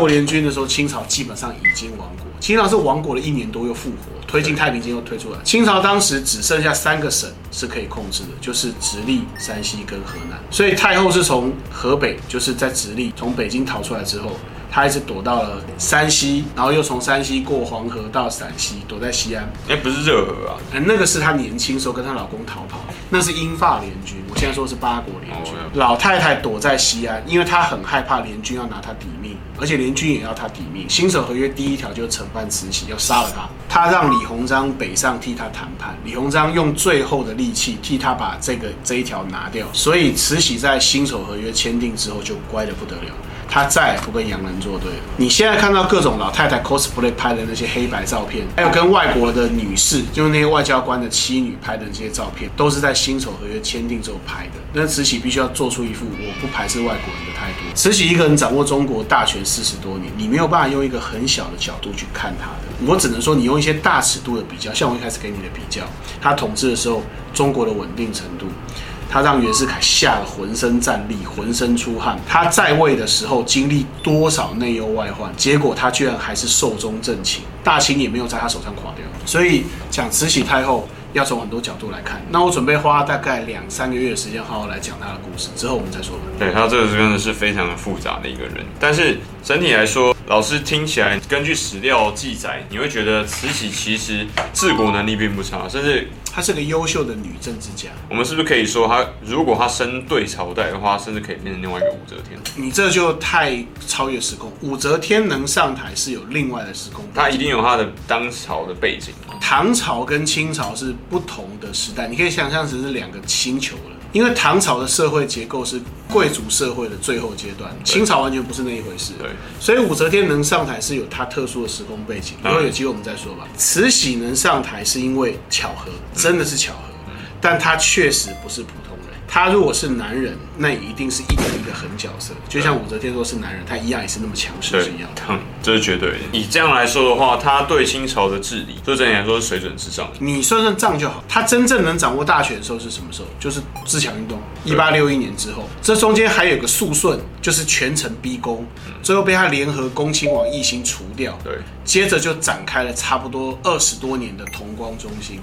国联军的时候，清朝基本上已经亡国。清朝是亡国了一年多又复活，推进太平间又推出来。清朝当时只剩下三个省是可以控制的，就是直隶、山西跟河南。所以太后是从河北，就是在直隶从北京逃出来之后。他一直躲到了山西，然后又从山西过黄河到陕西，躲在西安。哎，不是热河啊，嗯，那个是她年轻时候跟她老公逃跑，那是英法联军。我现在说的是八国联军。哦、老太太躲在西安，因为她很害怕联军要拿她抵命，而且联军也要她抵命。辛丑合约第一条就是承办慈禧，要杀了她。她让李鸿章北上替她谈判，李鸿章用最后的力气替她把这个这一条拿掉。所以慈禧在辛丑合约签订之后就乖得不得了。他再也不跟洋人作对了。你现在看到各种老太太 cosplay 拍的那些黑白照片，还有跟外国的女士，就是那些外交官的妻女拍的这些照片，都是在辛丑合约签订之后拍的。那慈禧必须要做出一副我不排斥外国人的态度。慈禧一个人掌握中国大权四十多年，你没有办法用一个很小的角度去看她的。我只能说，你用一些大尺度的比较，像我一开始给你的比较，她统治的时候中国的稳定程度。他让袁世凯吓得浑身战栗，浑身出汗。他在位的时候经历多少内忧外患，结果他居然还是寿终正寝，大清也没有在他手上垮掉。所以讲慈禧太后要从很多角度来看。那我准备花大概两三个月的时间，好好来讲她的故事，之后我们再说吧。对，他这个真的是非常的复杂的一个人，但是整体来说，老师听起来根据史料记载，你会觉得慈禧其实治国能力并不差，甚至。她是个优秀的女政治家，我们是不是可以说，她如果她生对朝代的话，甚至可以变成另外一个武则天？你这就太超越时空。武则天能上台是有另外的时空，她一定有她的当朝的背景。唐朝跟清朝是不同的时代，你可以想象成是两个星球了。因为唐朝的社会结构是贵族社会的最后阶段，清朝完全不是那一回事。对，所以武则天能上台是有她特殊的时空背景。以后有机会我们再说吧。慈禧能上台是因为巧合，真的是巧合，但她确实不是普通。他如果是男人，那也一定是一个一个狠角色，就像武则天说是男人，他一样也是那么强势是一样的。嗯，这是绝对的。以这样来说的话，他对清朝的治理，就整体来说是水准之上。你算算账就好。他真正能掌握大权的时候是什么时候？就是自强运动，一八六一年之后。这中间还有个肃顺，就是全城逼宫，最后被他联合恭亲王奕欣除掉。对，接着就展开了差不多二十多年的同光中兴。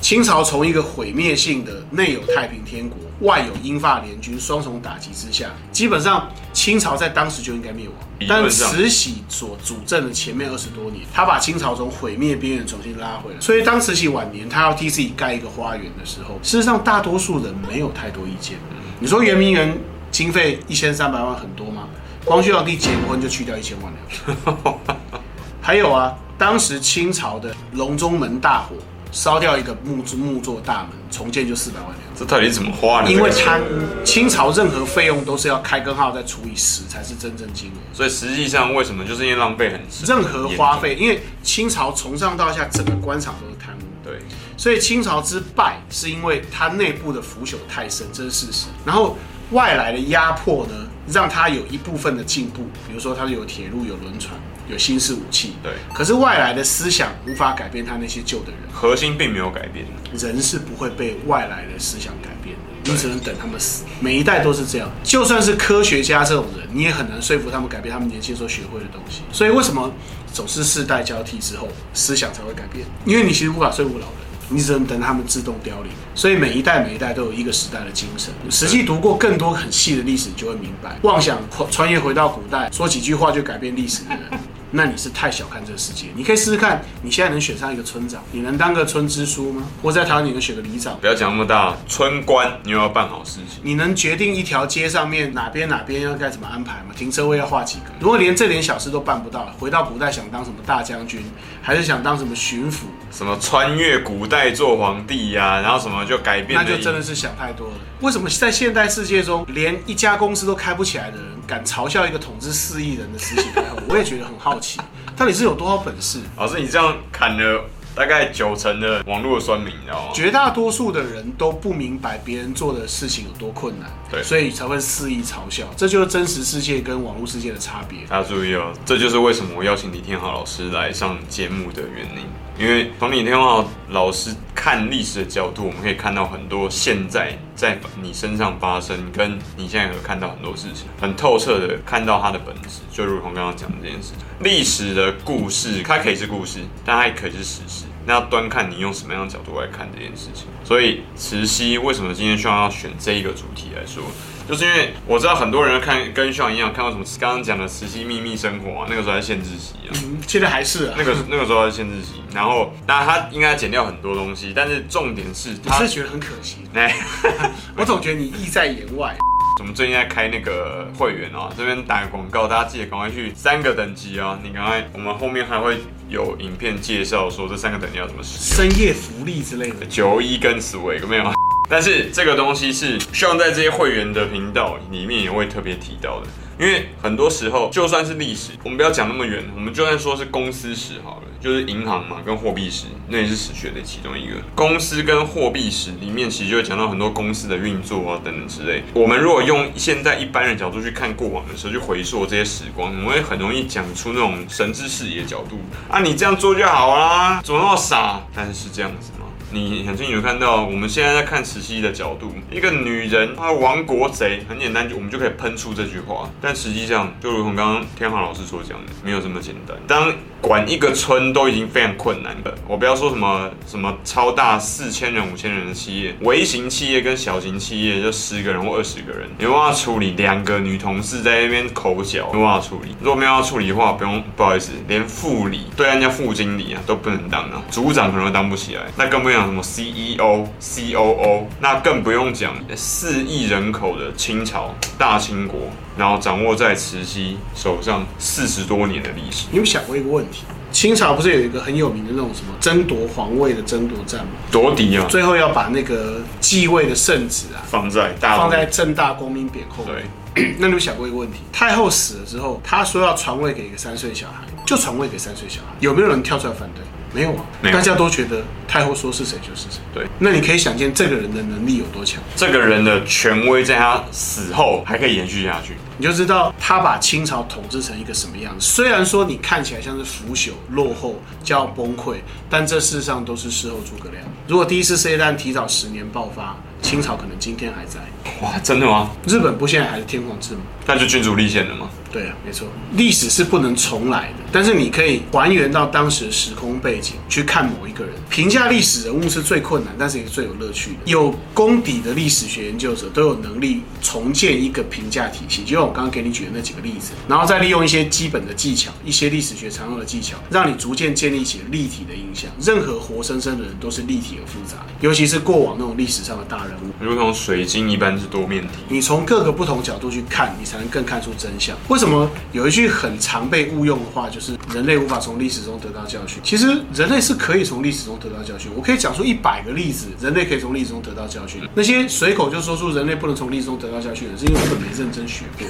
清朝从一个毁灭性的内有太平天国，外有英法联军双重打击之下，基本上清朝在当时就应该灭亡。但慈禧所主政的前面二十多年，他把清朝从毁灭边缘重新拉回来。所以当慈禧晚年，他要替自己盖一个花园的时候，事实上大多数人没有太多意见。你说圆明园经费一千三百万很多吗？光绪皇帝结婚就去掉一千万了。还有啊，当时清朝的隆中门大火。烧掉一个木木作大门，重建就四百万两。这到底怎么花呢？因为贪污，清朝任何费用都是要开根号再除以十才是真正金额。所以实际上为什么就是因为浪费很。任何花费，因为清朝从上到下整个官场都是贪污。对，所以清朝之败是因为它内部的腐朽太深，这是事实。然后外来的压迫呢，让他有一部分的进步，比如说他有铁路、有轮船。有新式武器，对，可是外来的思想无法改变他那些旧的人，核心并没有改变。人是不会被外来的思想改变的，你只能等他们死。每一代都是这样，就算是科学家这种人，你也很难说服他们改变他们年轻时候学会的东西。所以为什么总是世代交替之后思想才会改变？因为你其实无法说服老人，你只能等他们自动凋零。所以每一代每一代都有一个时代的精神。实际读过更多很细的历史，就会明白，妄想穿越回到古代，说几句话就改变历史的人。那你是太小看这个世界。你可以试试看，你现在能选上一个村长，你能当个村支书吗？或者在台湾你能选个里长？不要讲那么大，村官你又要办好事情。你能决定一条街上面哪边哪边要该怎么安排吗？停车位要画几个？如果连这点小事都办不到，回到古代想当什么大将军，还是想当什么巡抚？什么穿越古代做皇帝呀、啊？然后什么就改变？那就真的是想太多了。为什么在现代世界中，连一家公司都开不起来的人，敢嘲笑一个统治四亿人的慈禧太后？我也觉得很好奇。到底是有多少本事？老师，你这样砍了大概九成的网络的酸民，你知道吗？绝大多数的人都不明白别人做的事情有多困难，对，所以才会肆意嘲笑。这就是真实世界跟网络世界的差别。大家注意哦，这就是为什么我邀请李天豪老师来上节目的原因。因为从李天浩老师看历史的角度，我们可以看到很多现在在你身上发生，跟你现在有看到很多事情，很透彻的看到它的本质，就如同刚刚讲的这件事情。历史的故事，它可以是故事，但它也可以是史实。那要端看你用什么样的角度来看这件事情。所以慈溪为什么今天需要要选这一个主题来说？就是因为我知道很多人看跟像一样看到什么刚刚讲的慈禧秘密生活啊，那个时候还限制级啊，嗯，现在还是啊，那个那个时候还限制级。然后当然他应该剪掉很多东西，但是重点是他，他是觉得很可惜。哎，我总觉得你意在言外。我们最近在开那个会员哦，这边打个广告，大家记得赶快去三个等级啊！你赶快，我们后面还会有影片介绍说这三个等级要怎么使用，深夜福利之类的，九一跟十尾有没有。但是这个东西是希望在这些会员的频道里面也会特别提到的，因为很多时候就算是历史，我们不要讲那么远，我们就算说是公司史好了，就是银行嘛跟货币史，那也是史学的其中一个。公司跟货币史里面其实就会讲到很多公司的运作啊等等之类。我们如果用现在一般人角度去看过往的时候，去回溯这些时光，我们会很容易讲出那种神之视野角度啊，你这样做就好啦，怎么那么傻？但是是这样子吗？你很清楚看到，我们现在在看慈禧的角度，一个女人，她亡国贼，很简单，我们就可以喷出这句话。但实际上，就如同刚刚天豪老师所讲的，没有这么简单。当管一个村都已经非常困难的，我不要说什么什么超大四千人、五千人的企业，微型企业跟小型企业就十个人或二十个人，你没办法处理两个女同事在那边口角，没办法处理。如果没有要处理的话，不用不好意思，连副理对人家副经理啊都不能当啊，组长可能都当不起来，那更不用。讲什么 CEO、COO，那更不用讲四亿人口的清朝大清国，然后掌握在慈禧手上四十多年的历史。你有想过一个问题？清朝不是有一个很有名的那种什么争夺皇位的争夺战吗？夺嫡啊！最后要把那个继位的圣旨啊放在大放在正大光明匾后。对，那你有想过一个问题？太后死了之后，她说要传位给一个三岁小孩，就传位给三岁小孩，有没有人跳出来反对？没有啊，有，大家都觉得太后说是谁就是谁。对，那你可以想见这个人的能力有多强，这个人的权威在他死后还可以延续下去，你就知道他把清朝统治成一个什么样子。虽然说你看起来像是腐朽、落后、将要崩溃，但这事实上都是事后诸葛亮。如果第一次世界大战提早十年爆发，清朝可能今天还在。哇，真的吗？日本不现在还是天皇制吗？那就君主立宪了吗？对啊，没错，历史是不能重来的，但是你可以还原到当时的时空背景去看某一个人。评价历史人物是最困难，但是也是最有乐趣的。有功底的历史学研究者都有能力重建一个评价体系，就像我刚刚给你举的那几个例子，然后再利用一些基本的技巧，一些历史学常用的技巧，让你逐渐建立起立体的印象。任何活生生的人都是立体而复杂，尤其是过往那种历史上的大人物，如同水晶一般是多面体。你从各个不同角度去看，你才能更看出真相。为什么有一句很常被误用的话，就是人类无法从历史中得到教训？其实人类是可以从历史中得到教训。我可以讲出一百个例子，人类可以从历史中得到教训。那些随口就说出人类不能从历史中得到教训的，是因为我们没认真学过。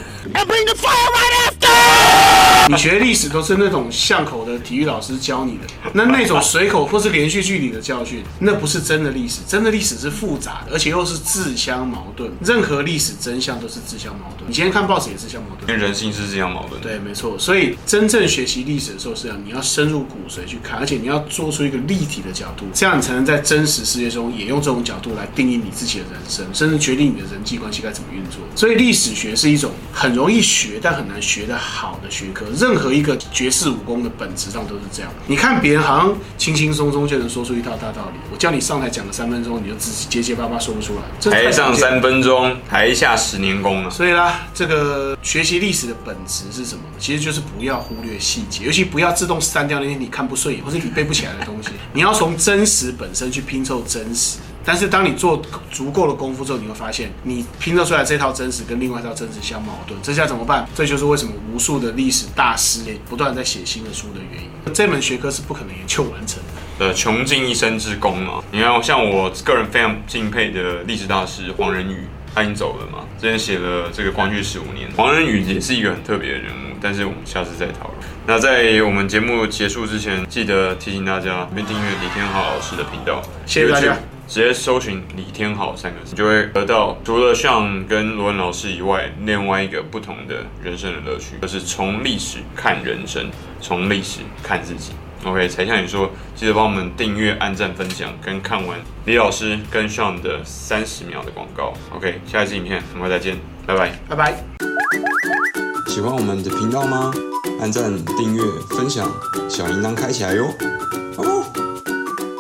你学历史都是那种巷口的体育老师教你的，那那种随口或是连续剧里的教训，那不是真的历史。真的历史是复杂的，而且又是自相矛盾。任何历史真相都是自相矛盾。你今天看报纸也是自相矛盾，因为人性是自相矛盾。对，没错。所以真正学习历史的时候是这样，你要深入骨髓去看，而且你要做出一个立体的角度，这样你才能在真实世界中也用这种角度来定义你自己的人生，甚至决定你的人际关系该怎么运作。所以历史学是一种很容易学但很难学得好的学科。任何一个绝世武功的本质上都是这样。你看别人好像轻轻松松就能说出一套大道理，我叫你上台讲个三分钟，你就自己结结巴巴说不出来。台上三分钟，台下十年功啊！所以啦，这个学习历史的本质是什么？其实就是不要忽略细节，尤其不要自动删掉那些你看不顺眼或者你背不起来的东西。你要从真实本身去拼凑真实。但是当你做足够的功夫之后，你会发现你拼凑出来这套真实跟另外一套真实相矛盾，这下怎么办？这就是为什么无数的历史大师也不断在写新的书的原因。这门学科是不可能研究完成的，呃，穷尽一生之功嘛。你看，像我个人非常敬佩的历史大师黄仁宇，他已经走了嘛，之前写了这个光绪十五年。黄仁宇也是一个很特别的人物，但是我们下次再讨论。那在我们节目结束之前，记得提醒大家，别订阅李天浩老师的频道，谢谢大家。直接搜寻李天豪三个字，就会得到除了像跟罗文老师以外，另外一个不同的人生的乐趣，就是从历史看人生，从历史看自己。OK，才向你说，记得帮我们订阅、按赞、分享，跟看完李老师跟 Sean 的三十秒的广告。OK，下一支影片很快再见，拜拜，拜拜。喜欢我们的频道吗？按赞、订阅、分享，小铃铛开起来哟。